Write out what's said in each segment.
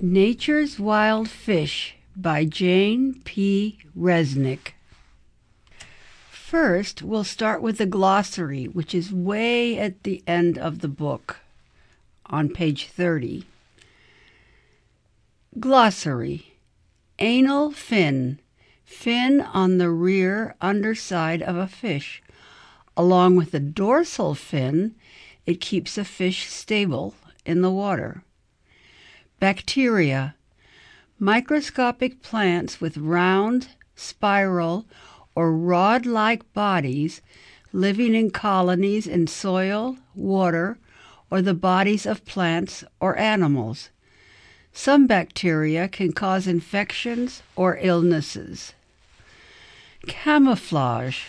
Nature's Wild Fish by Jane P. Resnick. First, we'll start with the glossary, which is way at the end of the book on page 30. Glossary Anal fin, fin on the rear underside of a fish. Along with the dorsal fin, it keeps a fish stable in the water. Bacteria, microscopic plants with round, spiral, or rod like bodies living in colonies in soil, water, or the bodies of plants or animals. Some bacteria can cause infections or illnesses. Camouflage.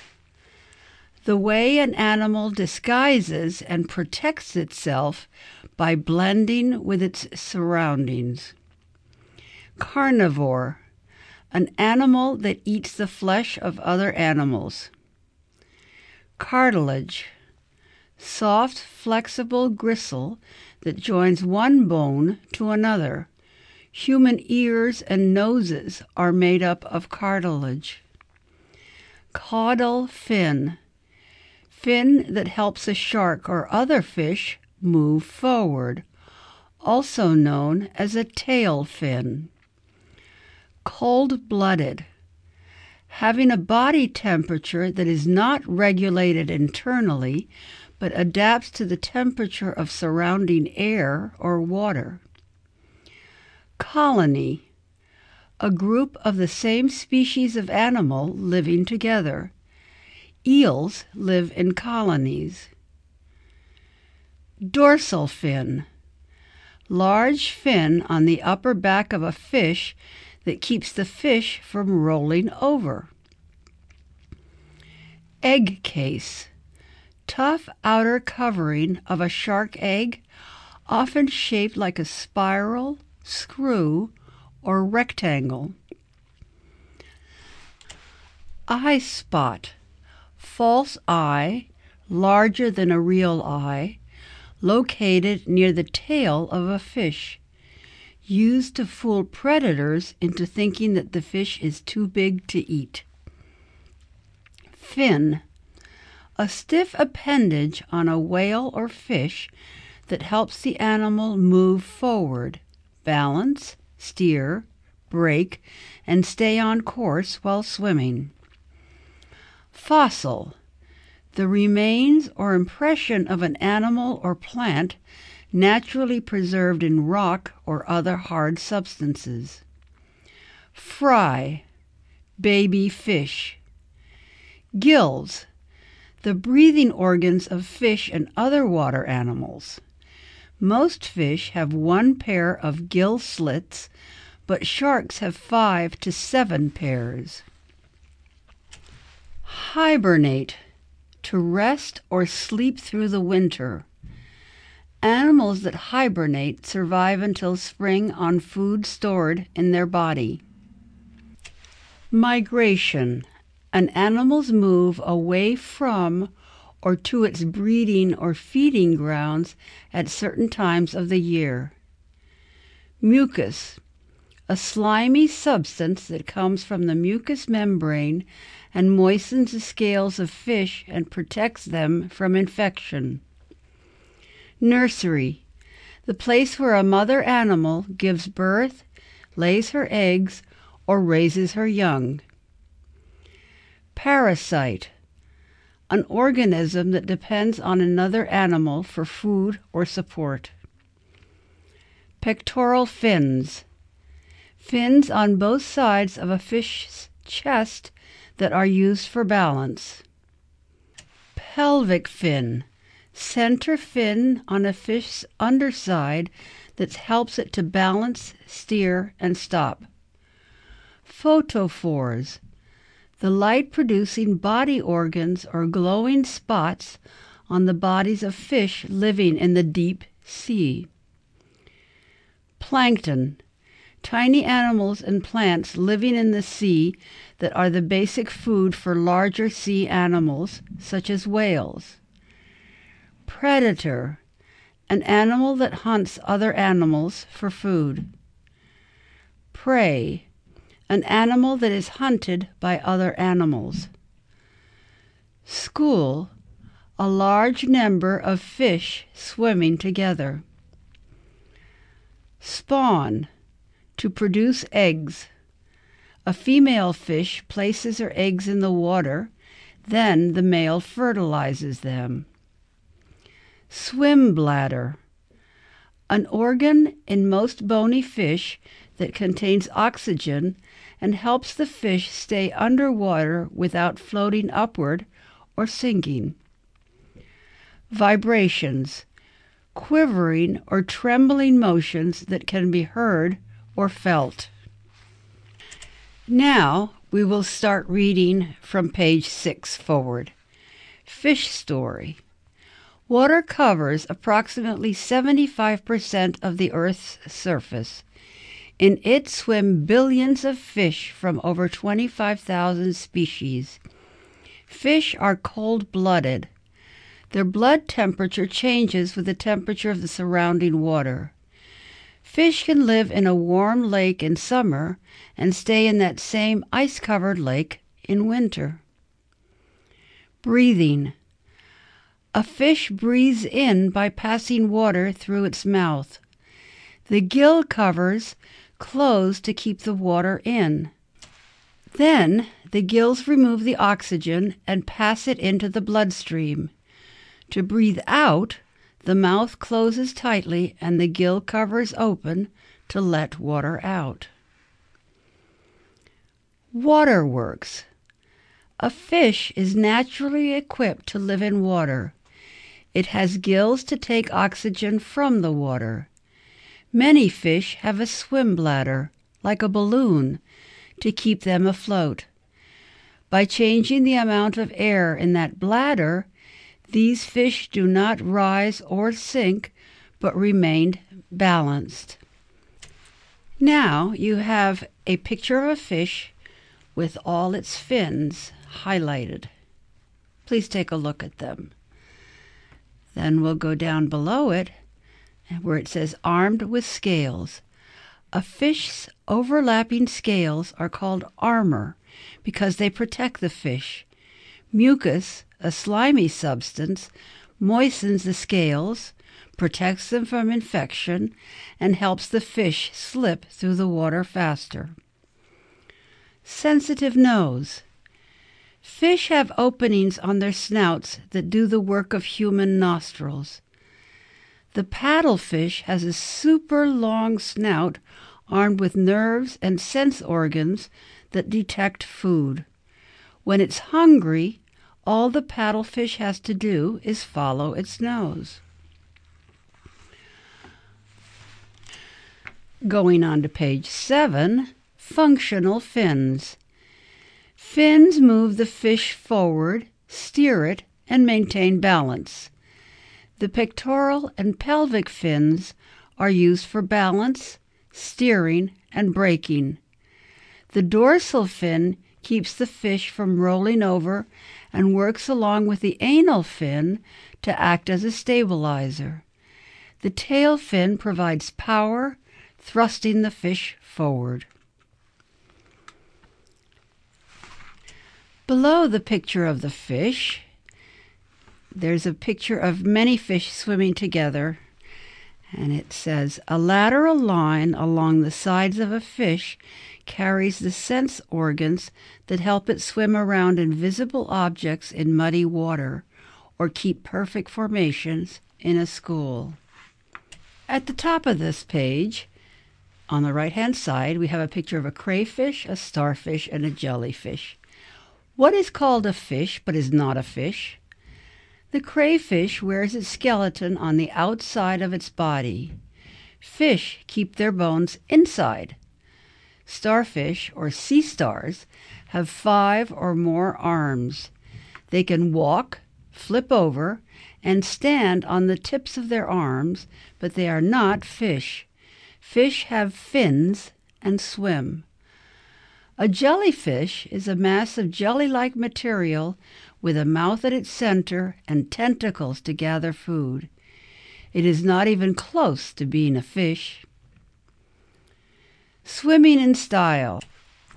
The way an animal disguises and protects itself by blending with its surroundings. Carnivore. An animal that eats the flesh of other animals. Cartilage soft, flexible gristle that joins one bone to another. Human ears and noses are made up of cartilage. Caudal fin, fin that helps a shark or other fish move forward, also known as a tail fin. Cold blooded, having a body temperature that is not regulated internally but adapts to the temperature of surrounding air or water. Colony, a group of the same species of animal living together. Eels live in colonies. Dorsal fin, large fin on the upper back of a fish that keeps the fish from rolling over. Egg case, tough outer covering of a shark egg, often shaped like a spiral, screw, or rectangle. Eye spot, false eye, larger than a real eye, located near the tail of a fish, used to fool predators into thinking that the fish is too big to eat. Fin, a stiff appendage on a whale or fish that helps the animal move forward, balance, steer, brake, and stay on course while swimming. Fossil, the remains or impression of an animal or plant naturally preserved in rock or other hard substances. Fry, baby fish. Gills, the breathing organs of fish and other water animals. Most fish have one pair of gill slits, but sharks have five to seven pairs. Hibernate, to rest or sleep through the winter. Animals that hibernate survive until spring on food stored in their body. Migration, an animal's move away from or to its breeding or feeding grounds at certain times of the year. Mucus, a slimy substance that comes from the mucous membrane and moistens the scales of fish and protects them from infection. Nursery, the place where a mother animal gives birth, lays her eggs, or raises her young. Parasite, an organism that depends on another animal for food or support. Pectoral fins, fins on both sides of a fish's chest that are used for balance. Pelvic fin, center fin on a fish's underside that helps it to balance, steer, and stop. Photophores, the light producing body organs or glowing spots on the bodies of fish living in the deep sea. Plankton, tiny animals and plants living in the sea that are the basic food for larger sea animals, such as whales. Predator, an animal that hunts other animals for food. Prey, an animal that is hunted by other animals. School, a large number of fish swimming together. Spawn, to produce eggs. A female fish places her eggs in the water, then the male fertilizes them. Swim bladder, an organ in most bony fish that contains oxygen and helps the fish stay underwater without floating upward or sinking. Vibrations, quivering or trembling motions that can be heard or felt. Now we will start reading from page six forward. Fish story. Water covers approximately 75% of the Earth's surface. In it swim billions of fish from over 25,000 species. Fish are cold blooded. Their blood temperature changes with the temperature of the surrounding water. Fish can live in a warm lake in summer and stay in that same ice covered lake in winter. Breathing. A fish breathes in by passing water through its mouth. The gill covers close to keep the water in. Then the gills remove the oxygen and pass it into the bloodstream. To breathe out, the mouth closes tightly and the gill covers open to let water out. Waterworks. A fish is naturally equipped to live in water. It has gills to take oxygen from the water. Many fish have a swim bladder, like a balloon, to keep them afloat. By changing the amount of air in that bladder, these fish do not rise or sink, but remain balanced. Now you have a picture of a fish with all its fins highlighted. Please take a look at them. Then we'll go down below it where it says armed with scales. A fish's overlapping scales are called armor because they protect the fish. Mucus a slimy substance, moistens the scales, protects them from infection, and helps the fish slip through the water faster. Sensitive nose. Fish have openings on their snouts that do the work of human nostrils. The paddlefish has a super long snout armed with nerves and sense organs that detect food. When it's hungry, all the paddlefish has to do is follow its nose. Going on to page seven, functional fins. Fins move the fish forward, steer it, and maintain balance. The pectoral and pelvic fins are used for balance, steering, and braking. The dorsal fin keeps the fish from rolling over and works along with the anal fin to act as a stabilizer. The tail fin provides power, thrusting the fish forward. Below the picture of the fish, there's a picture of many fish swimming together, and it says a lateral line along the sides of a fish carries the sense organs that help it swim around invisible objects in muddy water or keep perfect formations in a school. At the top of this page, on the right hand side, we have a picture of a crayfish, a starfish, and a jellyfish. What is called a fish but is not a fish? The crayfish wears its skeleton on the outside of its body. Fish keep their bones inside. Starfish, or sea stars, have five or more arms. They can walk, flip over, and stand on the tips of their arms, but they are not fish. Fish have fins and swim. A jellyfish is a mass of jelly like material with a mouth at its center and tentacles to gather food. It is not even close to being a fish. Swimming in style.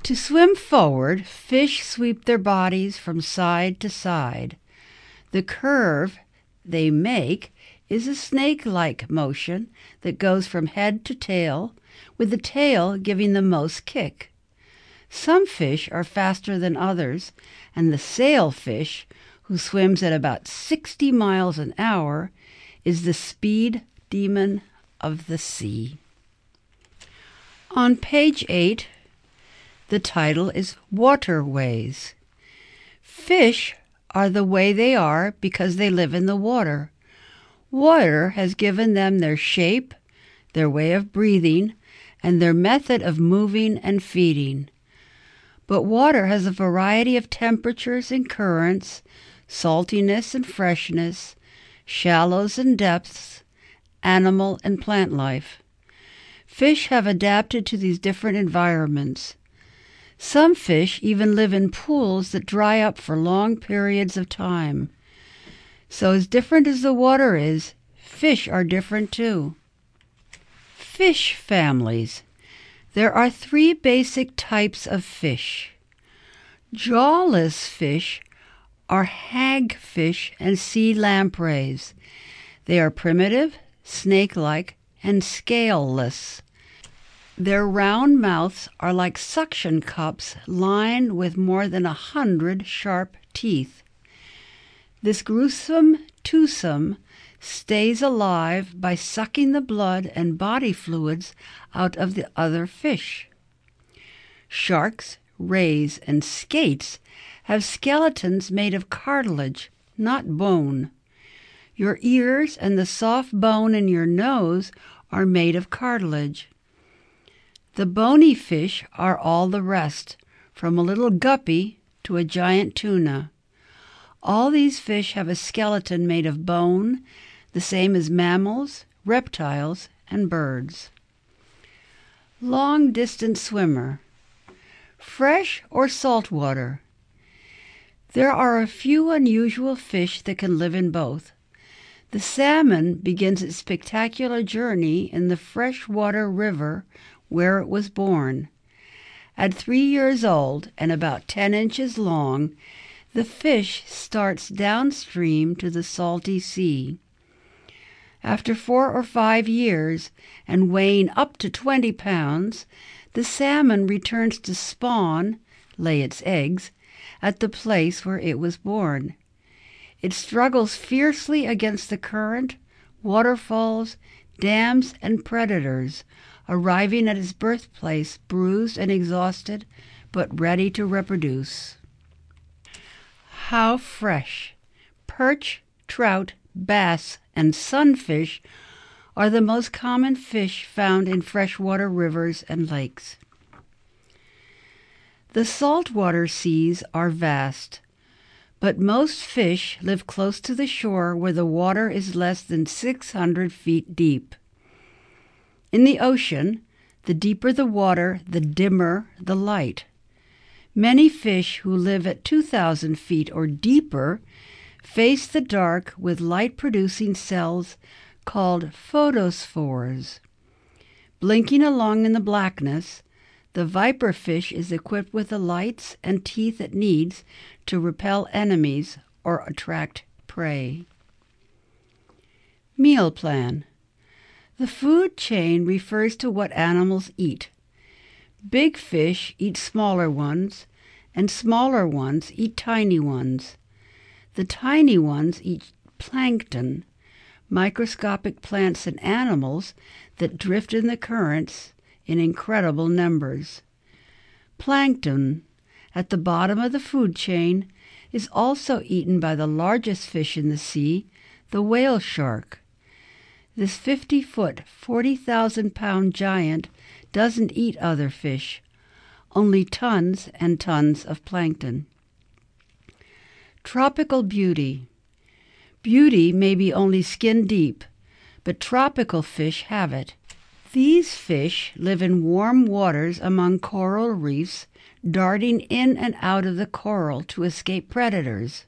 To swim forward, fish sweep their bodies from side to side. The curve they make is a snake like motion that goes from head to tail, with the tail giving the most kick. Some fish are faster than others, and the sailfish, who swims at about 60 miles an hour, is the speed demon of the sea. On page 8, the title is Waterways. Fish are the way they are because they live in the water. Water has given them their shape, their way of breathing, and their method of moving and feeding. But water has a variety of temperatures and currents, saltiness and freshness, shallows and depths, animal and plant life. Fish have adapted to these different environments. Some fish even live in pools that dry up for long periods of time. So, as different as the water is, fish are different too. Fish families. There are three basic types of fish. Jawless fish are hagfish and sea lampreys. They are primitive, snake like, and scaleless. Their round mouths are like suction cups lined with more than a hundred sharp teeth. This gruesome twosome stays alive by sucking the blood and body fluids out of the other fish. Sharks, rays, and skates have skeletons made of cartilage, not bone. Your ears and the soft bone in your nose are made of cartilage. The bony fish are all the rest, from a little guppy to a giant tuna. All these fish have a skeleton made of bone, the same as mammals, reptiles, and birds. Long distance swimmer. Fresh or salt water? There are a few unusual fish that can live in both. The salmon begins its spectacular journey in the freshwater river where it was born. At three years old and about 10 inches long, the fish starts downstream to the salty sea. After four or five years and weighing up to 20 pounds, the salmon returns to spawn, lay its eggs, at the place where it was born. It struggles fiercely against the current, waterfalls, dams, and predators, arriving at his birthplace bruised and exhausted, but ready to reproduce. How fresh! Perch, trout, bass, and sunfish are the most common fish found in freshwater rivers and lakes. The saltwater seas are vast, but most fish live close to the shore where the water is less than 600 feet deep. In the ocean, the deeper the water, the dimmer the light. Many fish who live at 2,000 feet or deeper face the dark with light producing cells called photophores. Blinking along in the blackness, the viper fish is equipped with the lights and teeth it needs to repel enemies or attract prey. Meal plan the food chain refers to what animals eat. Big fish eat smaller ones, and smaller ones eat tiny ones. The tiny ones eat plankton, microscopic plants and animals that drift in the currents in incredible numbers. Plankton, at the bottom of the food chain, is also eaten by the largest fish in the sea, the whale shark. This 50 foot, 40,000 pound giant doesn't eat other fish, only tons and tons of plankton. Tropical beauty. Beauty may be only skin deep, but tropical fish have it. These fish live in warm waters among coral reefs, darting in and out of the coral to escape predators.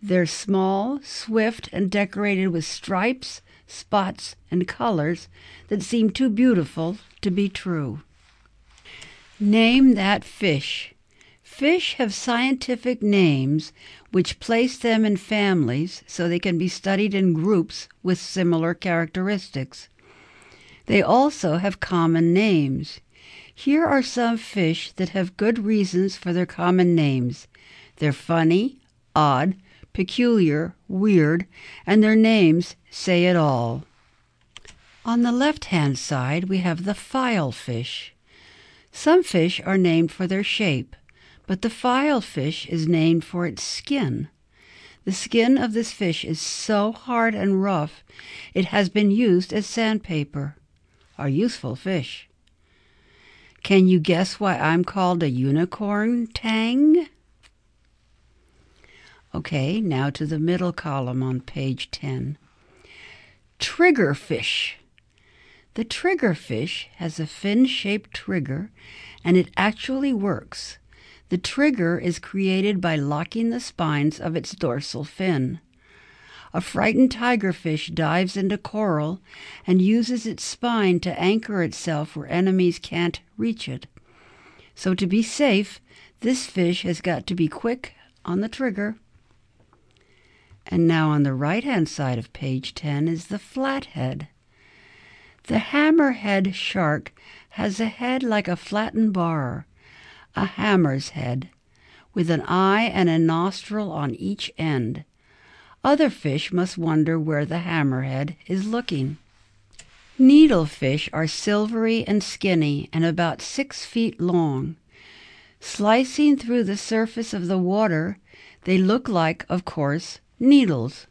They're small, swift, and decorated with stripes, spots, and colors that seem too beautiful to be true. Name that fish. Fish have scientific names which place them in families so they can be studied in groups with similar characteristics. They also have common names. Here are some fish that have good reasons for their common names. They're funny, odd, peculiar, weird, and their names say it all. On the left hand side, we have the filefish. Some fish are named for their shape, but the filefish is named for its skin. The skin of this fish is so hard and rough, it has been used as sandpaper. A useful fish. Can you guess why I'm called a unicorn tang? Okay, now to the middle column on page 10. Triggerfish. The triggerfish has a fin shaped trigger and it actually works. The trigger is created by locking the spines of its dorsal fin. A frightened tigerfish dives into coral and uses its spine to anchor itself where enemies can't reach it. So, to be safe, this fish has got to be quick on the trigger. And now, on the right hand side of page 10 is the flathead. The hammerhead shark has a head like a flattened bar, a hammer's head, with an eye and a nostril on each end. Other fish must wonder where the hammerhead is looking. Needlefish are silvery and skinny and about six feet long. Slicing through the surface of the water, they look like, of course, needles.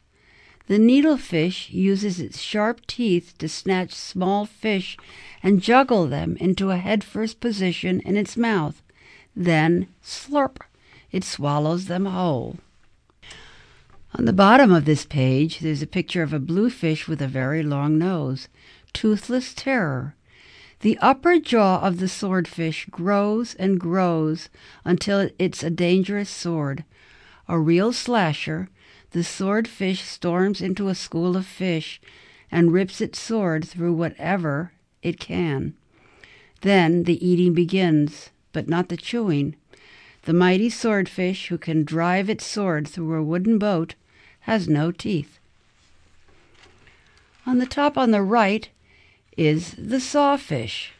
The needlefish uses its sharp teeth to snatch small fish and juggle them into a head-first position in its mouth. Then, slurp, it swallows them whole. On the bottom of this page, there's a picture of a blue fish with a very long nose, toothless terror. The upper jaw of the swordfish grows and grows until it's a dangerous sword. A real slasher, the swordfish storms into a school of fish and rips its sword through whatever it can. Then the eating begins, but not the chewing. The mighty swordfish, who can drive its sword through a wooden boat, has no teeth. On the top on the right is the sawfish.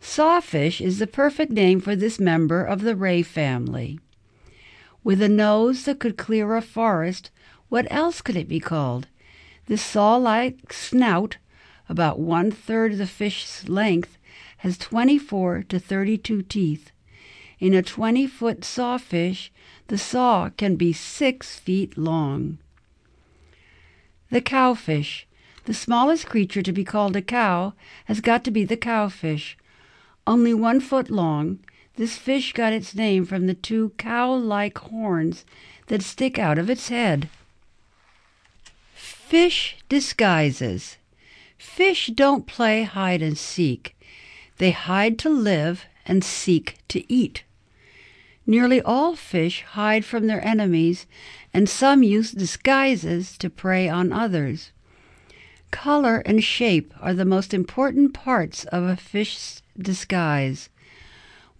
Sawfish is the perfect name for this member of the ray family. With a nose that could clear a forest, what else could it be called? This saw like snout, about one third of the fish's length, has 24 to 32 teeth. In a 20 foot sawfish, the saw can be six feet long. The cowfish. The smallest creature to be called a cow has got to be the cowfish. Only one foot long, this fish got its name from the two cow like horns that stick out of its head. Fish disguises. Fish don't play hide and seek. They hide to live and seek to eat. Nearly all fish hide from their enemies, and some use disguises to prey on others. Color and shape are the most important parts of a fish's disguise.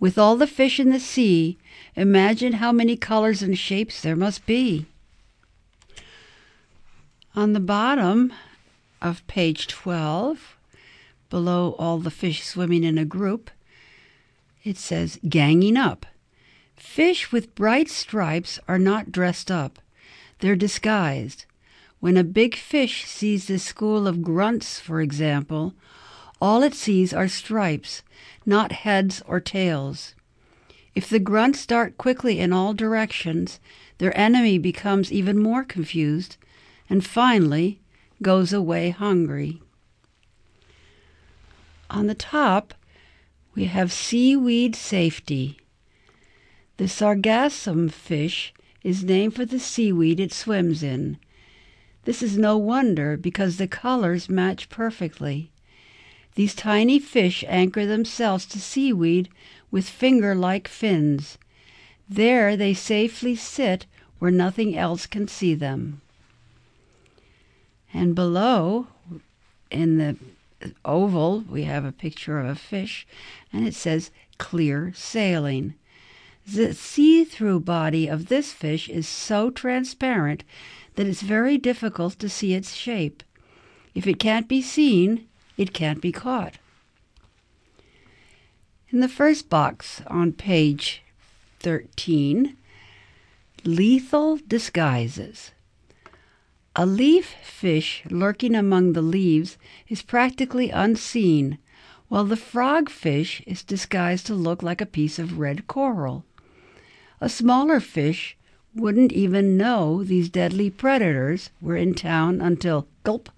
With all the fish in the sea, imagine how many colors and shapes there must be. On the bottom of page 12, below all the fish swimming in a group, it says ganging up. Fish with bright stripes are not dressed up, they're disguised. When a big fish sees this school of grunts, for example, all it sees are stripes, not heads or tails. If the grunts dart quickly in all directions, their enemy becomes even more confused and finally goes away hungry. On the top, we have seaweed safety. The sargassum fish is named for the seaweed it swims in. This is no wonder because the colors match perfectly. These tiny fish anchor themselves to seaweed with finger like fins. There they safely sit where nothing else can see them. And below, in the oval, we have a picture of a fish, and it says clear sailing. The see through body of this fish is so transparent that it's very difficult to see its shape. If it can't be seen, it can't be caught. In the first box on page 13, lethal disguises. A leaf fish lurking among the leaves is practically unseen, while the frog fish is disguised to look like a piece of red coral. A smaller fish wouldn't even know these deadly predators were in town until, gulp,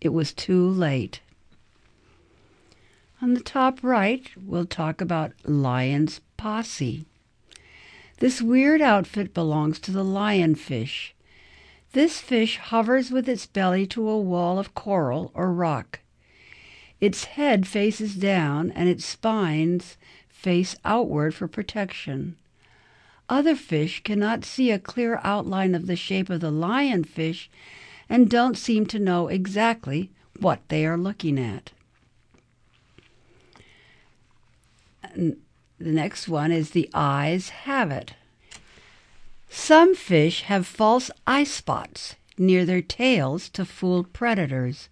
it was too late. On the top right, we'll talk about lion's posse. This weird outfit belongs to the lionfish. This fish hovers with its belly to a wall of coral or rock. Its head faces down and its spines face outward for protection. Other fish cannot see a clear outline of the shape of the lionfish and don't seem to know exactly what they are looking at. And the next one is the eyes have it. Some fish have false eye spots near their tails to fool predators.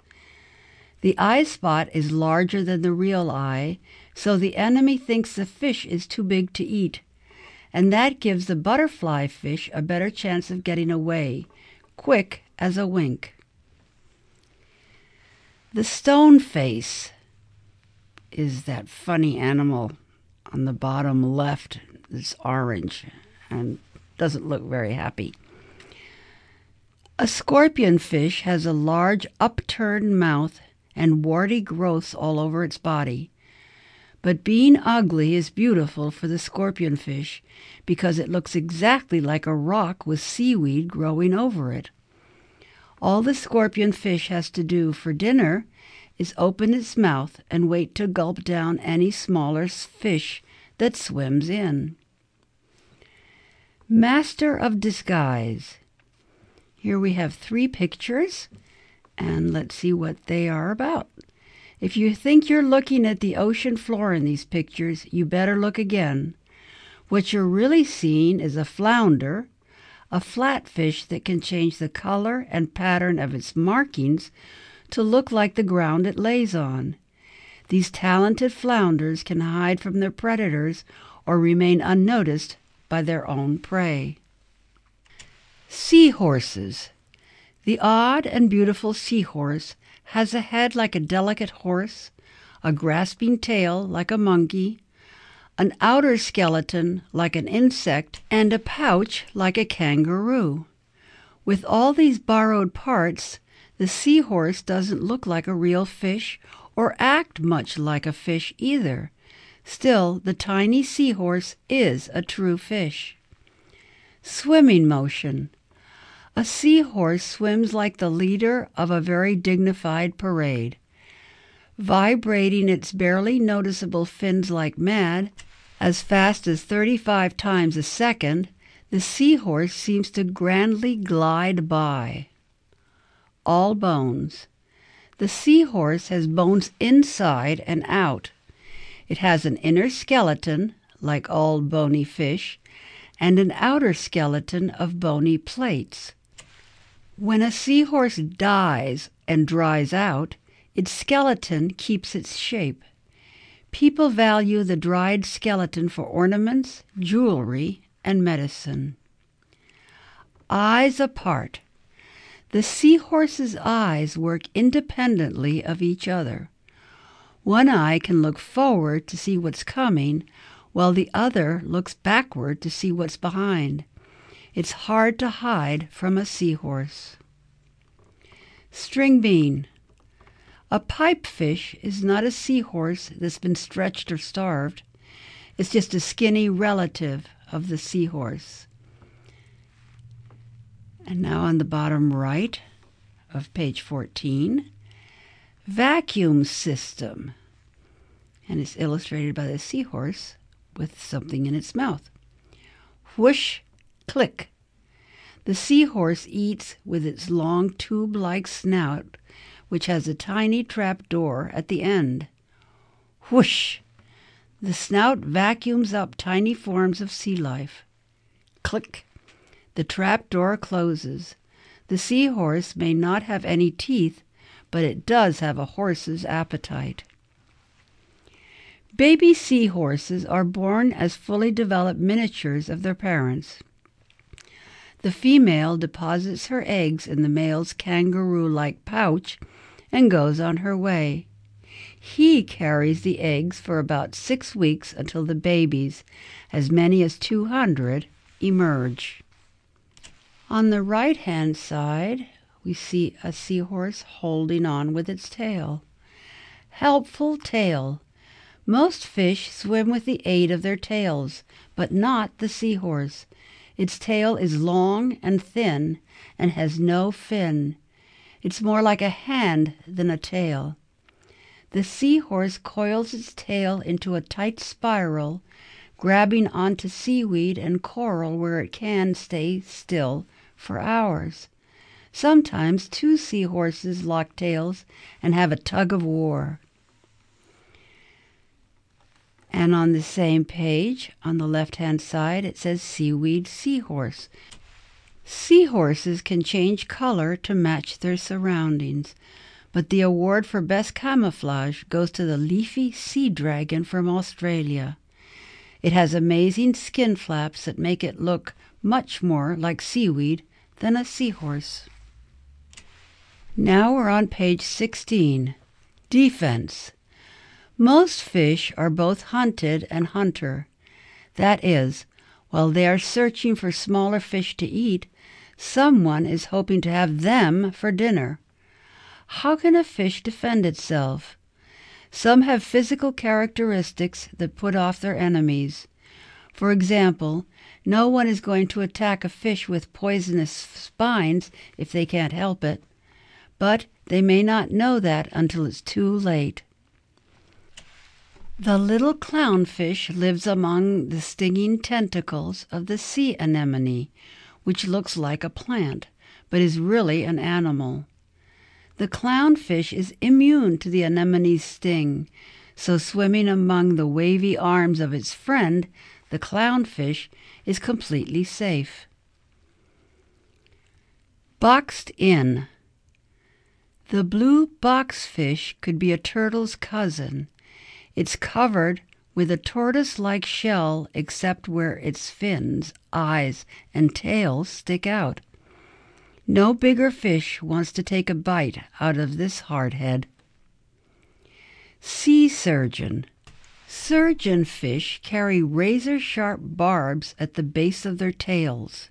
The eye spot is larger than the real eye, so the enemy thinks the fish is too big to eat and that gives the butterfly fish a better chance of getting away, quick as a wink. The stone face is that funny animal on the bottom left. It's orange and doesn't look very happy. A scorpion fish has a large upturned mouth and warty growths all over its body. But being ugly is beautiful for the scorpion fish because it looks exactly like a rock with seaweed growing over it. All the scorpion fish has to do for dinner is open its mouth and wait to gulp down any smaller fish that swims in. Master of Disguise. Here we have three pictures, and let's see what they are about. If you think you're looking at the ocean floor in these pictures, you better look again. What you're really seeing is a flounder, a flatfish that can change the color and pattern of its markings to look like the ground it lays on. These talented flounders can hide from their predators or remain unnoticed by their own prey. Seahorses. The odd and beautiful seahorse has a head like a delicate horse, a grasping tail like a monkey, an outer skeleton like an insect, and a pouch like a kangaroo. With all these borrowed parts, the seahorse doesn't look like a real fish or act much like a fish either. Still, the tiny seahorse is a true fish. Swimming motion. A seahorse swims like the leader of a very dignified parade. Vibrating its barely noticeable fins like mad, as fast as 35 times a second, the seahorse seems to grandly glide by. All bones. The seahorse has bones inside and out. It has an inner skeleton, like all bony fish, and an outer skeleton of bony plates. When a seahorse dies and dries out, its skeleton keeps its shape. People value the dried skeleton for ornaments, jewelry, and medicine. Eyes apart. The seahorse's eyes work independently of each other. One eye can look forward to see what's coming, while the other looks backward to see what's behind. It's hard to hide from a seahorse. String bean. A pipefish is not a seahorse that's been stretched or starved. It's just a skinny relative of the seahorse. And now on the bottom right of page 14, vacuum system. And it's illustrated by the seahorse with something in its mouth. Whoosh, click. The seahorse eats with its long tube like snout, which has a tiny trap door at the end. Whoosh! The snout vacuums up tiny forms of sea life. Click! The trap door closes. The seahorse may not have any teeth, but it does have a horse's appetite. Baby seahorses are born as fully developed miniatures of their parents. The female deposits her eggs in the male's kangaroo like pouch and goes on her way. He carries the eggs for about six weeks until the babies, as many as 200, emerge. On the right hand side, we see a seahorse holding on with its tail. Helpful tail. Most fish swim with the aid of their tails, but not the seahorse. Its tail is long and thin and has no fin. It's more like a hand than a tail. The seahorse coils its tail into a tight spiral, grabbing onto seaweed and coral where it can stay still for hours. Sometimes two seahorses lock tails and have a tug of war. And on the same page, on the left hand side, it says seaweed seahorse. Seahorses can change color to match their surroundings, but the award for best camouflage goes to the leafy sea dragon from Australia. It has amazing skin flaps that make it look much more like seaweed than a seahorse. Now we're on page 16. Defense. Most fish are both hunted and hunter. That is, while they are searching for smaller fish to eat, someone is hoping to have them for dinner. How can a fish defend itself? Some have physical characteristics that put off their enemies. For example, no one is going to attack a fish with poisonous spines if they can't help it, but they may not know that until it's too late. The little clownfish lives among the stinging tentacles of the sea anemone, which looks like a plant, but is really an animal. The clownfish is immune to the anemone's sting, so swimming among the wavy arms of its friend, the clownfish, is completely safe. Boxed in. The blue boxfish could be a turtle's cousin it's covered with a tortoise like shell except where its fins, eyes, and tail stick out. No bigger fish wants to take a bite out of this hardhead. Sea surgeon. Surgeon fish carry razor sharp barbs at the base of their tails.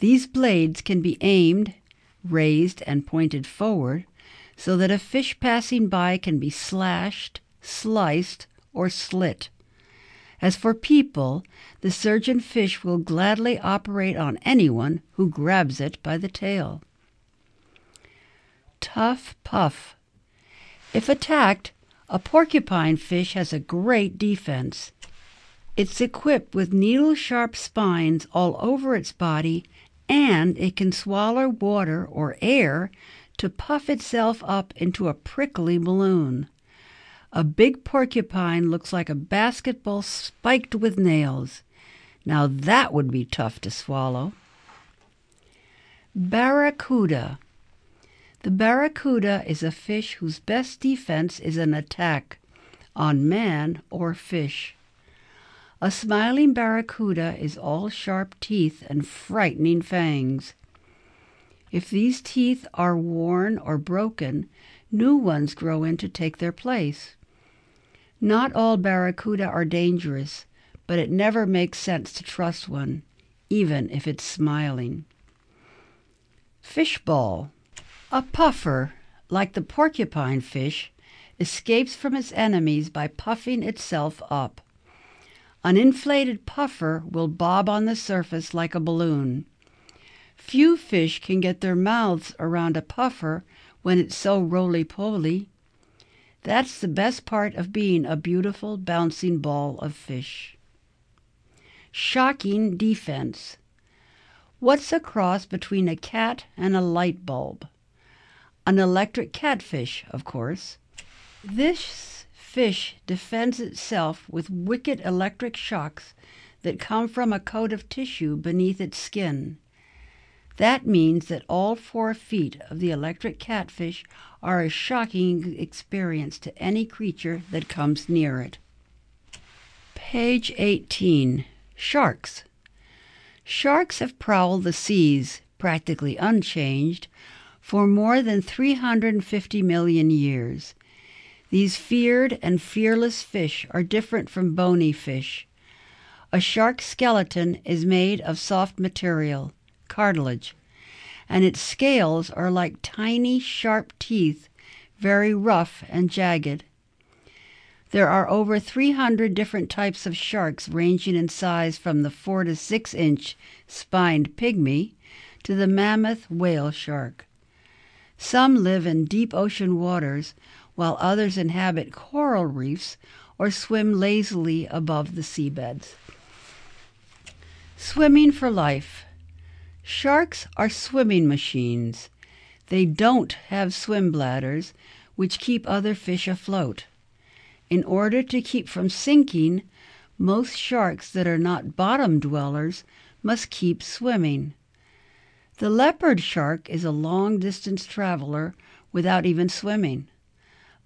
These blades can be aimed, raised, and pointed forward so that a fish passing by can be slashed, sliced, or slit. As for people, the surgeon fish will gladly operate on anyone who grabs it by the tail. Tough puff. If attacked, a porcupine fish has a great defense. It's equipped with needle sharp spines all over its body, and it can swallow water or air to puff itself up into a prickly balloon. A big porcupine looks like a basketball spiked with nails. Now that would be tough to swallow. Barracuda. The barracuda is a fish whose best defense is an attack on man or fish. A smiling barracuda is all sharp teeth and frightening fangs. If these teeth are worn or broken, new ones grow in to take their place. Not all barracuda are dangerous, but it never makes sense to trust one, even if it's smiling. Fishball. A puffer, like the porcupine fish, escapes from its enemies by puffing itself up. An inflated puffer will bob on the surface like a balloon. Few fish can get their mouths around a puffer when it's so roly poly. That's the best part of being a beautiful bouncing ball of fish. Shocking defense. What's a cross between a cat and a light bulb? An electric catfish, of course. This fish defends itself with wicked electric shocks that come from a coat of tissue beneath its skin. That means that all four feet of the electric catfish are a shocking experience to any creature that comes near it. Page 18 Sharks. Sharks have prowled the seas, practically unchanged, for more than 350 million years. These feared and fearless fish are different from bony fish. A shark's skeleton is made of soft material, cartilage, and its scales are like tiny, sharp teeth, very rough and jagged. There are over 300 different types of sharks, ranging in size from the 4 to 6 inch spined pygmy to the mammoth whale shark. Some live in deep ocean waters, while others inhabit coral reefs or swim lazily above the seabeds. Swimming for life. Sharks are swimming machines. They don't have swim bladders, which keep other fish afloat. In order to keep from sinking, most sharks that are not bottom dwellers must keep swimming. The leopard shark is a long distance traveler without even swimming.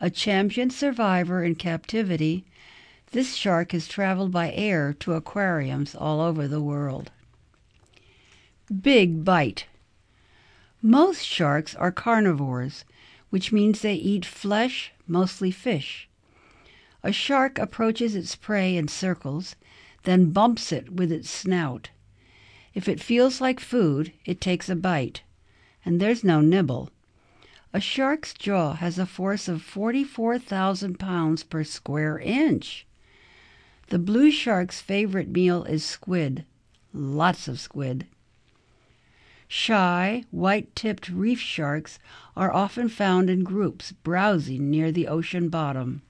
A champion survivor in captivity, this shark has traveled by air to aquariums all over the world. Big bite. Most sharks are carnivores, which means they eat flesh, mostly fish. A shark approaches its prey in circles, then bumps it with its snout. If it feels like food, it takes a bite, and there's no nibble. A shark's jaw has a force of 44,000 pounds per square inch. The blue shark's favorite meal is squid, lots of squid. Shy, white tipped reef sharks are often found in groups browsing near the ocean bottom.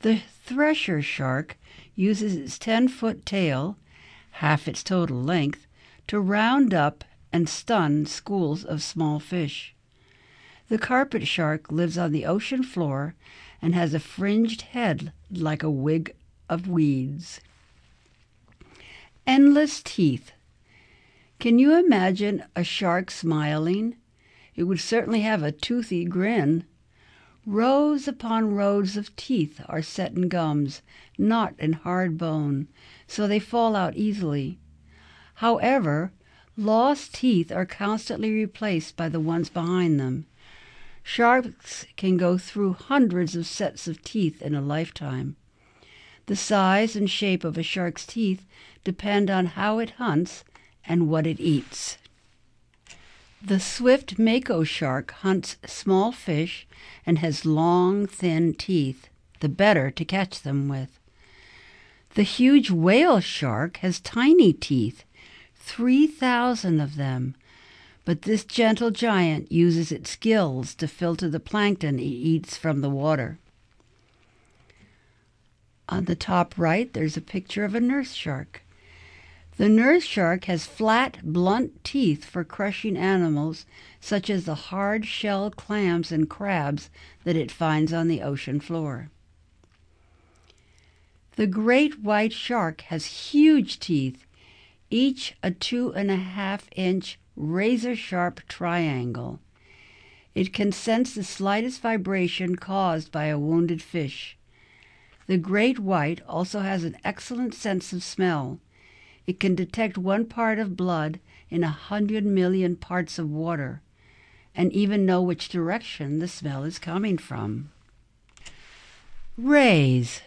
The thresher shark uses its 10 foot tail, half its total length, to round up and stun schools of small fish. The carpet shark lives on the ocean floor and has a fringed head like a wig of weeds. Endless teeth. Can you imagine a shark smiling? It would certainly have a toothy grin. Rows upon rows of teeth are set in gums, not in hard bone, so they fall out easily. However, lost teeth are constantly replaced by the ones behind them. Sharks can go through hundreds of sets of teeth in a lifetime. The size and shape of a shark's teeth depend on how it hunts and what it eats. The swift mako shark hunts small fish and has long, thin teeth, the better to catch them with. The huge whale shark has tiny teeth, 3,000 of them, but this gentle giant uses its gills to filter the plankton it eats from the water. On the top right, there's a picture of a nurse shark. The nurse shark has flat, blunt teeth for crushing animals such as the hard shell clams and crabs that it finds on the ocean floor. The great white shark has huge teeth, each a two and a half inch razor sharp triangle. It can sense the slightest vibration caused by a wounded fish. The great white also has an excellent sense of smell. It can detect one part of blood in a hundred million parts of water and even know which direction the smell is coming from. Rays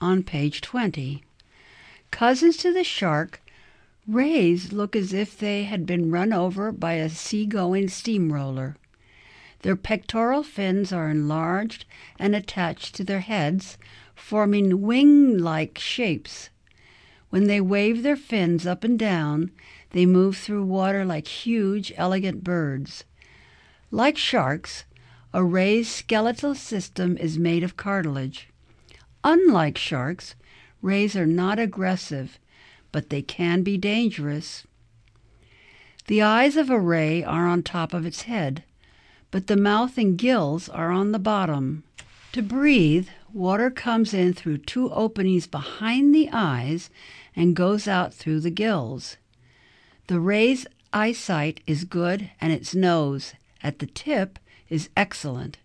on page 20. Cousins to the shark, rays look as if they had been run over by a sea-going steamroller. Their pectoral fins are enlarged and attached to their heads, forming wing-like shapes when they wave their fins up and down, they move through water like huge, elegant birds. Like sharks, a ray's skeletal system is made of cartilage. Unlike sharks, rays are not aggressive, but they can be dangerous. The eyes of a ray are on top of its head, but the mouth and gills are on the bottom. To breathe, water comes in through two openings behind the eyes and goes out through the gills. The ray's eyesight is good and its nose, at the tip, is excellent.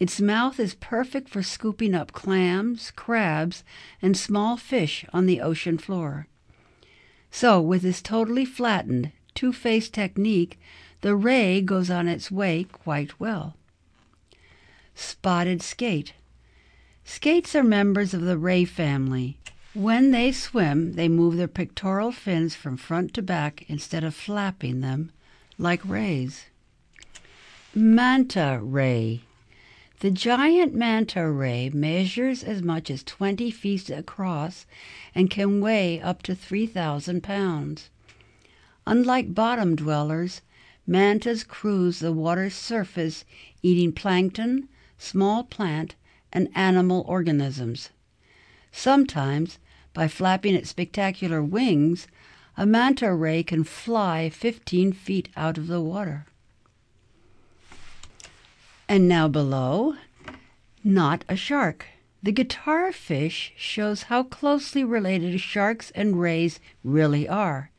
Its mouth is perfect for scooping up clams, crabs, and small fish on the ocean floor. So, with this totally flattened, two faced technique, the ray goes on its way quite well. Spotted skate. Skates are members of the ray family. When they swim, they move their pectoral fins from front to back instead of flapping them like rays. Manta ray. The giant manta ray measures as much as 20 feet across and can weigh up to 3,000 pounds. Unlike bottom dwellers, mantas cruise the water's surface eating plankton, small plant, and animal organisms. Sometimes, by flapping its spectacular wings, a manta ray can fly 15 feet out of the water. And now below, not a shark. The guitar fish shows how closely related sharks and rays really are.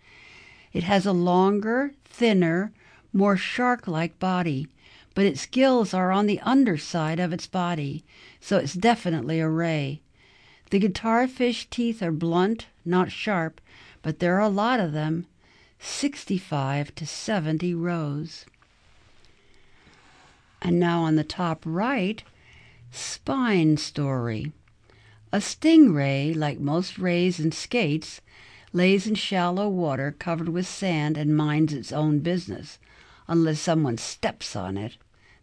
It has a longer, thinner, more shark like body, but its gills are on the underside of its body, so it's definitely a ray. The guitar fish teeth are blunt, not sharp, but there are a lot of them 65 to 70 rows. And now on the top right, spine story. A stingray, like most rays and skates, lays in shallow water covered with sand and minds its own business, unless someone steps on it.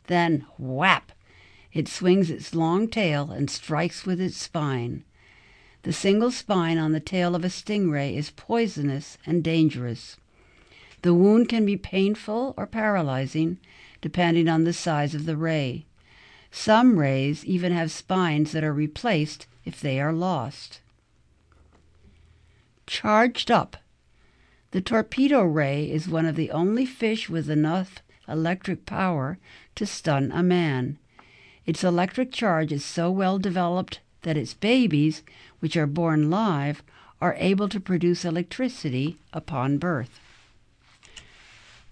Then, whap! It swings its long tail and strikes with its spine. The single spine on the tail of a stingray is poisonous and dangerous. The wound can be painful or paralyzing, depending on the size of the ray. Some rays even have spines that are replaced if they are lost. Charged up. The torpedo ray is one of the only fish with enough electric power to stun a man. Its electric charge is so well developed that its babies, which are born live, are able to produce electricity upon birth.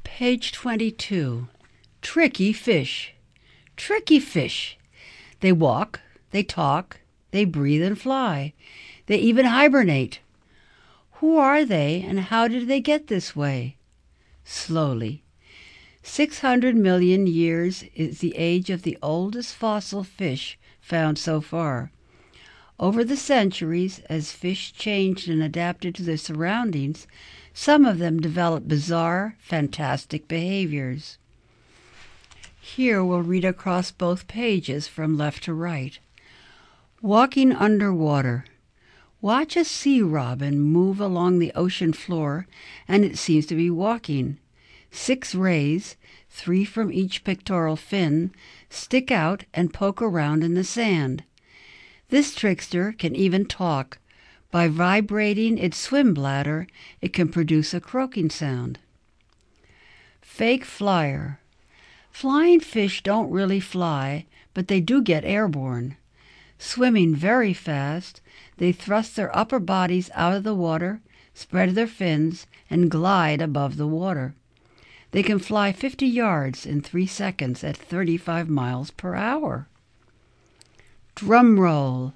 Page 22. Tricky fish. Tricky fish. They walk, they talk, they breathe and fly. They even hibernate. Who are they and how did they get this way? Slowly. 600 million years is the age of the oldest fossil fish found so far. Over the centuries, as fish changed and adapted to their surroundings, some of them developed bizarre, fantastic behaviors. Here we'll read across both pages from left to right. Walking underwater. Watch a sea robin move along the ocean floor, and it seems to be walking. Six rays, three from each pectoral fin, stick out and poke around in the sand. This trickster can even talk. By vibrating its swim bladder, it can produce a croaking sound. Fake flyer. Flying fish don't really fly, but they do get airborne. Swimming very fast, they thrust their upper bodies out of the water, spread their fins, and glide above the water. They can fly 50 yards in three seconds at 35 miles per hour. Drum roll.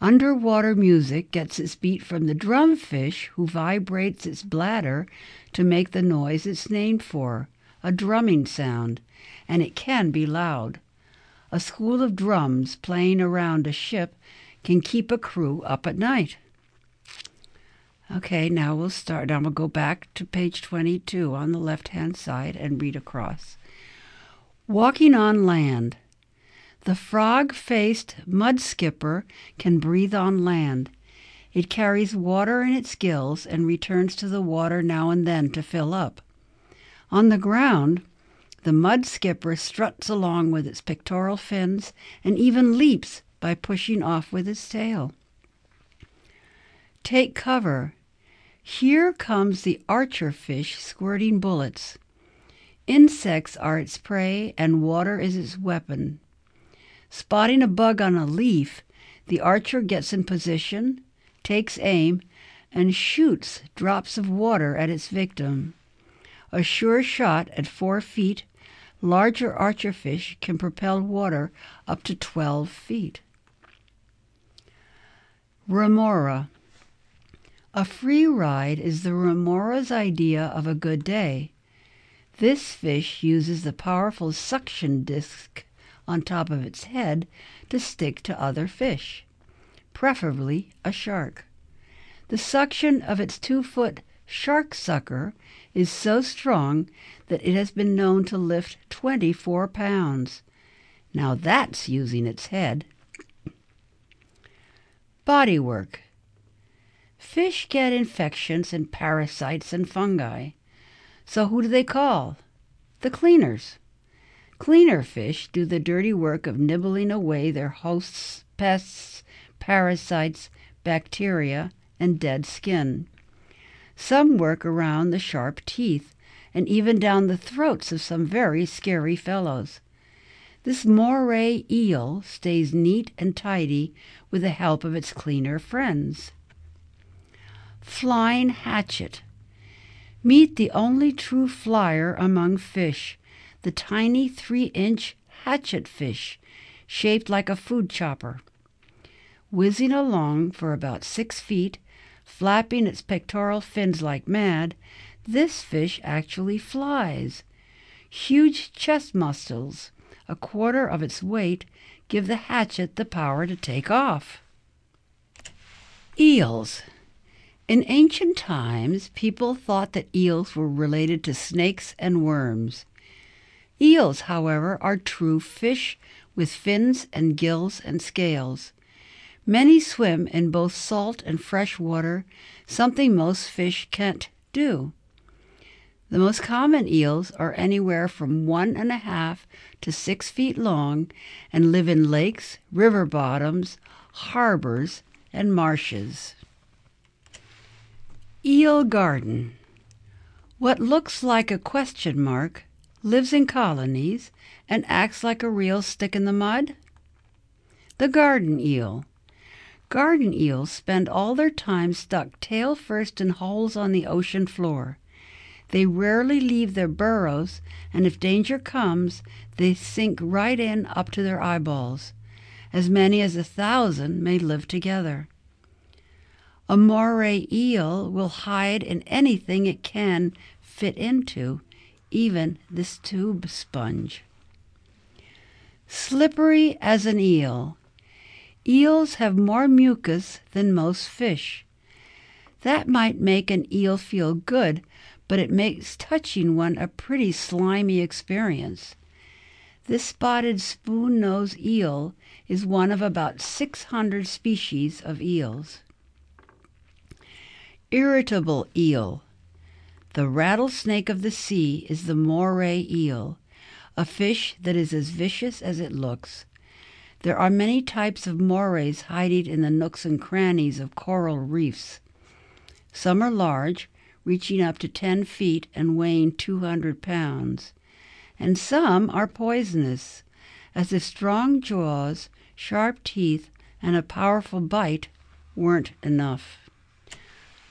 Underwater music gets its beat from the drumfish, who vibrates its bladder to make the noise it's named for a drumming sound, and it can be loud. A school of drums playing around a ship can keep a crew up at night. Okay, now we'll start. Now we'll go back to page 22 on the left hand side and read across. Walking on land. The frog faced mud skipper can breathe on land. It carries water in its gills and returns to the water now and then to fill up. On the ground, the mud skipper struts along with its pectoral fins and even leaps by pushing off with its tail. Take cover. Here comes the archer fish squirting bullets. Insects are its prey, and water is its weapon. Spotting a bug on a leaf, the archer gets in position, takes aim, and shoots drops of water at its victim. A sure shot at four feet, larger archerfish can propel water up to 12 feet. Remora. A free ride is the remora's idea of a good day. This fish uses the powerful suction disc on top of its head to stick to other fish, preferably a shark. The suction of its two foot shark sucker is so strong that it has been known to lift 24 pounds. Now that's using its head. Body work. Fish get infections and parasites and fungi. So who do they call? The cleaners. Cleaner fish do the dirty work of nibbling away their hosts' pests, parasites, bacteria, and dead skin. Some work around the sharp teeth and even down the throats of some very scary fellows. This moray eel stays neat and tidy with the help of its cleaner friends. Flying hatchet. Meet the only true flyer among fish, the tiny three inch hatchet fish, shaped like a food chopper. Whizzing along for about six feet, flapping its pectoral fins like mad, this fish actually flies. Huge chest muscles, a quarter of its weight, give the hatchet the power to take off. Eels. In ancient times, people thought that eels were related to snakes and worms. Eels, however, are true fish with fins and gills and scales. Many swim in both salt and fresh water, something most fish can't do. The most common eels are anywhere from one and a half to six feet long and live in lakes, river bottoms, harbors, and marshes. Eel Garden. What looks like a question mark lives in colonies and acts like a real stick in the mud? The garden eel. Garden eels spend all their time stuck tail first in holes on the ocean floor. They rarely leave their burrows, and if danger comes, they sink right in up to their eyeballs. As many as a thousand may live together. A moray eel will hide in anything it can fit into, even this tube sponge. Slippery as an eel. Eels have more mucus than most fish. That might make an eel feel good but it makes touching one a pretty slimy experience. This spotted spoon nose eel is one of about 600 species of eels. Irritable eel. The rattlesnake of the sea is the moray eel, a fish that is as vicious as it looks. There are many types of morays hiding in the nooks and crannies of coral reefs. Some are large, reaching up to 10 feet and weighing 200 pounds. And some are poisonous, as if strong jaws, sharp teeth, and a powerful bite weren't enough.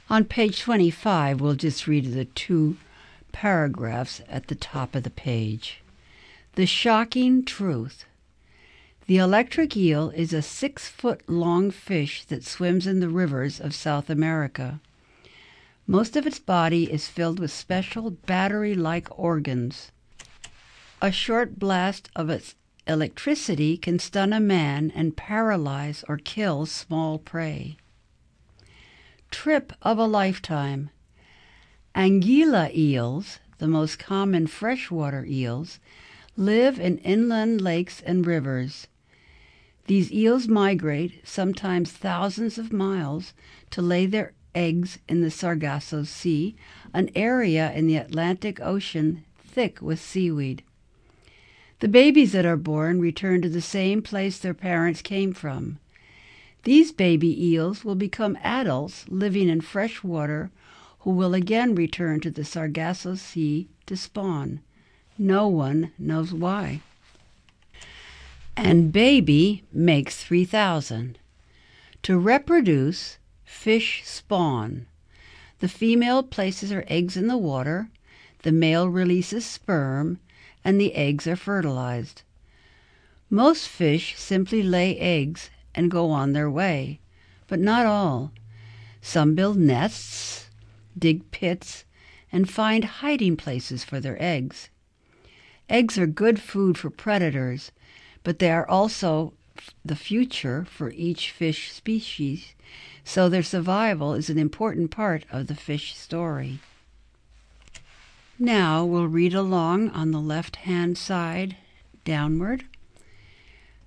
On page 25, we'll just read the two paragraphs at the top of the page. The shocking truth. The electric eel is a six foot long fish that swims in the rivers of South America. Most of its body is filled with special battery like organs. A short blast of its electricity can stun a man and paralyze or kill small prey. Trip of a lifetime. Anguilla eels, the most common freshwater eels, live in inland lakes and rivers. These eels migrate, sometimes thousands of miles, to lay their eggs in the Sargasso Sea, an area in the Atlantic Ocean thick with seaweed. The babies that are born return to the same place their parents came from. These baby eels will become adults living in fresh water who will again return to the Sargasso Sea to spawn. No one knows why. And baby makes 3,000. To reproduce, fish spawn. The female places her eggs in the water, the male releases sperm, and the eggs are fertilized. Most fish simply lay eggs and go on their way, but not all. Some build nests, dig pits, and find hiding places for their eggs. Eggs are good food for predators, but they are also the future for each fish species, so their survival is an important part of the fish story. Now we'll read along on the left hand side downward.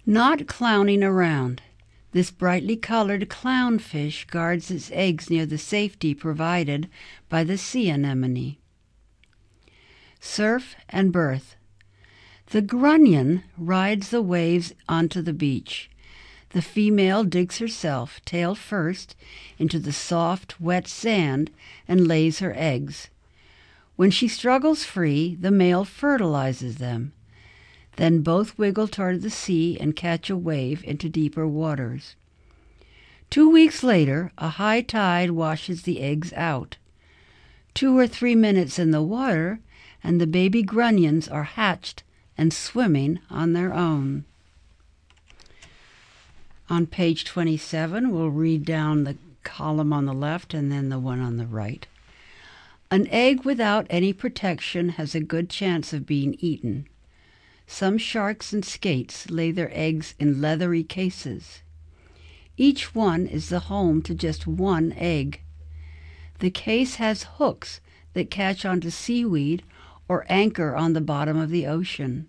Not clowning around. This brightly colored clownfish guards its eggs near the safety provided by the sea anemone. Surf and birth. The grunion rides the waves onto the beach. The female digs herself, tail first, into the soft, wet sand and lays her eggs. When she struggles free, the male fertilizes them. Then both wiggle toward the sea and catch a wave into deeper waters. Two weeks later, a high tide washes the eggs out. Two or three minutes in the water, and the baby grunions are hatched and swimming on their own. On page 27, we'll read down the column on the left and then the one on the right. An egg without any protection has a good chance of being eaten. Some sharks and skates lay their eggs in leathery cases. Each one is the home to just one egg. The case has hooks that catch onto seaweed or anchor on the bottom of the ocean.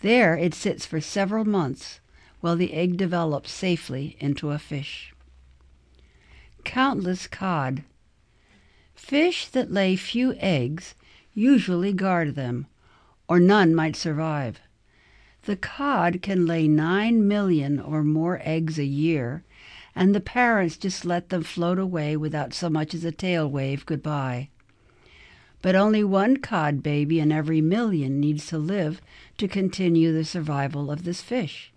There it sits for several months while the egg develops safely into a fish. Countless cod. Fish that lay few eggs usually guard them, or none might survive. The cod can lay nine million or more eggs a year, and the parents just let them float away without so much as a tail wave goodbye. But only one cod baby in every million needs to live to continue the survival of this fish.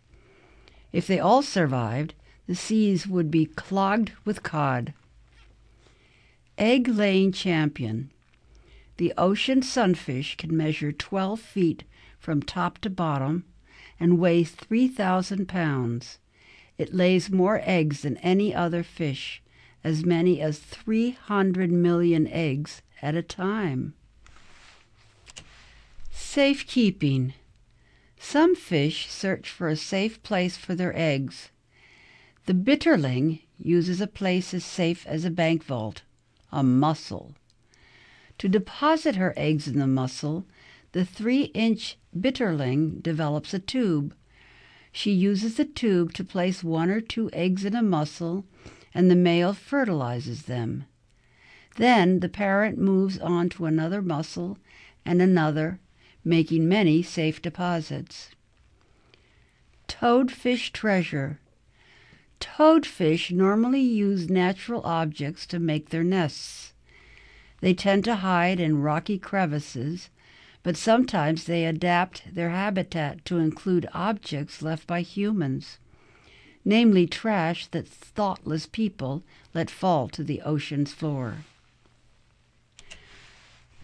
If they all survived, the seas would be clogged with cod. Egg laying champion. The ocean sunfish can measure 12 feet from top to bottom and weighs 3,000 pounds. It lays more eggs than any other fish, as many as 300 million eggs at a time. Safekeeping. Some fish search for a safe place for their eggs. The bitterling uses a place as safe as a bank vault, a mussel. To deposit her eggs in the mussel, the three inch bitterling develops a tube. She uses the tube to place one or two eggs in a mussel, and the male fertilizes them. Then the parent moves on to another mussel and another making many safe deposits. Toadfish treasure. Toadfish normally use natural objects to make their nests. They tend to hide in rocky crevices, but sometimes they adapt their habitat to include objects left by humans, namely trash that thoughtless people let fall to the ocean's floor.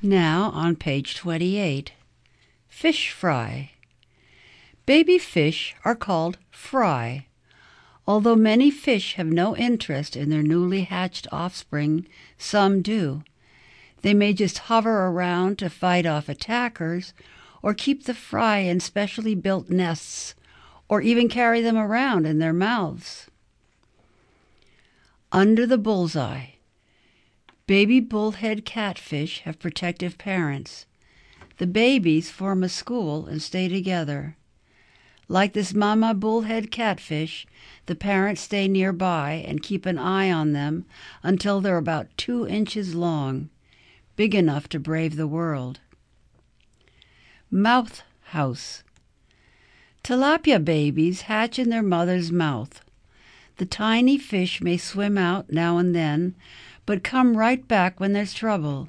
Now on page 28. Fish fry. Baby fish are called fry. Although many fish have no interest in their newly hatched offspring, some do. They may just hover around to fight off attackers, or keep the fry in specially built nests, or even carry them around in their mouths. Under the bullseye. Baby bullhead catfish have protective parents. The babies form a school and stay together. Like this mama bullhead catfish, the parents stay nearby and keep an eye on them until they're about two inches long, big enough to brave the world. Mouth house. Tilapia babies hatch in their mother's mouth. The tiny fish may swim out now and then, but come right back when there's trouble.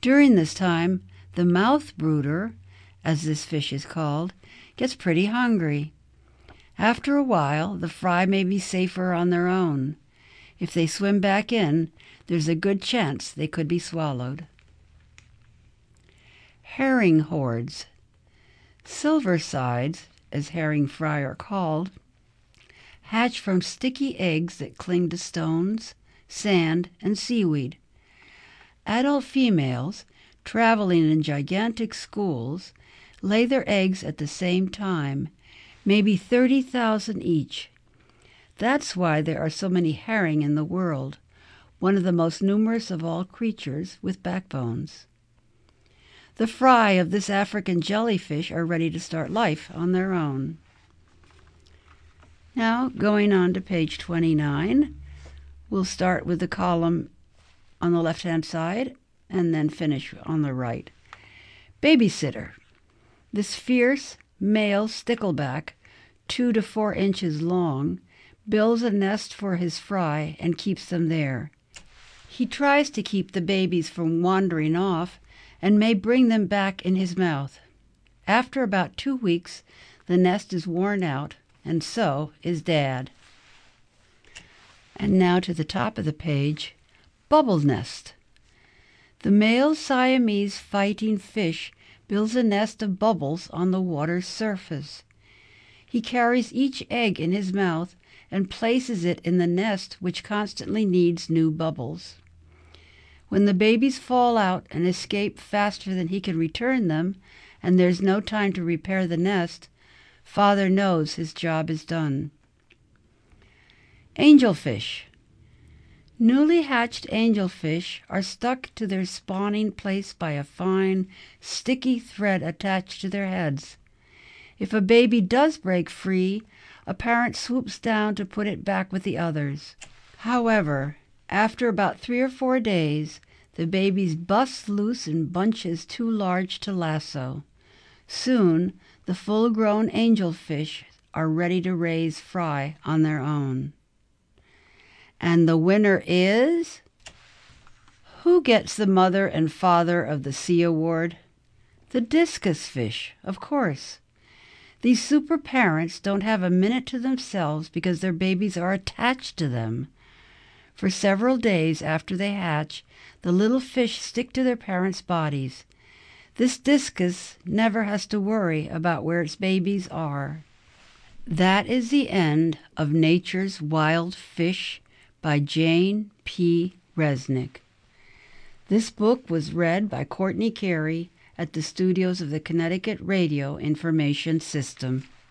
During this time, the mouth brooder as this fish is called, gets pretty hungry. After a while, the fry may be safer on their own. If they swim back in, there's a good chance they could be swallowed. Herring hordes. Silver sides, as herring fry are called, hatch from sticky eggs that cling to stones, sand, and seaweed. Adult females, traveling in gigantic schools, lay their eggs at the same time, maybe 30,000 each. That's why there are so many herring in the world, one of the most numerous of all creatures with backbones. The fry of this African jewelfish are ready to start life on their own. Now, going on to page 29, we'll start with the column on the left hand side and then finish on the right. Babysitter. This fierce male stickleback, two to four inches long, builds a nest for his fry and keeps them there. He tries to keep the babies from wandering off and may bring them back in his mouth. After about two weeks, the nest is worn out and so is Dad. And now to the top of the page Bubble Nest. The male Siamese fighting fish builds a nest of bubbles on the water's surface. He carries each egg in his mouth and places it in the nest, which constantly needs new bubbles. When the babies fall out and escape faster than he can return them, and there's no time to repair the nest, Father knows his job is done. Angelfish. Newly hatched angelfish are stuck to their spawning place by a fine, sticky thread attached to their heads. If a baby does break free, a parent swoops down to put it back with the others. However, after about three or four days, the babies bust loose in bunches too large to lasso. Soon the full grown angelfish are ready to raise fry on their own. And the winner is. Who gets the Mother and Father of the Sea Award? The discus fish, of course. These super parents don't have a minute to themselves because their babies are attached to them. For several days after they hatch, the little fish stick to their parents' bodies. This discus never has to worry about where its babies are. That is the end of Nature's Wild Fish by Jane P. Resnick. This book was read by Courtney Carey at the studios of the Connecticut Radio Information System.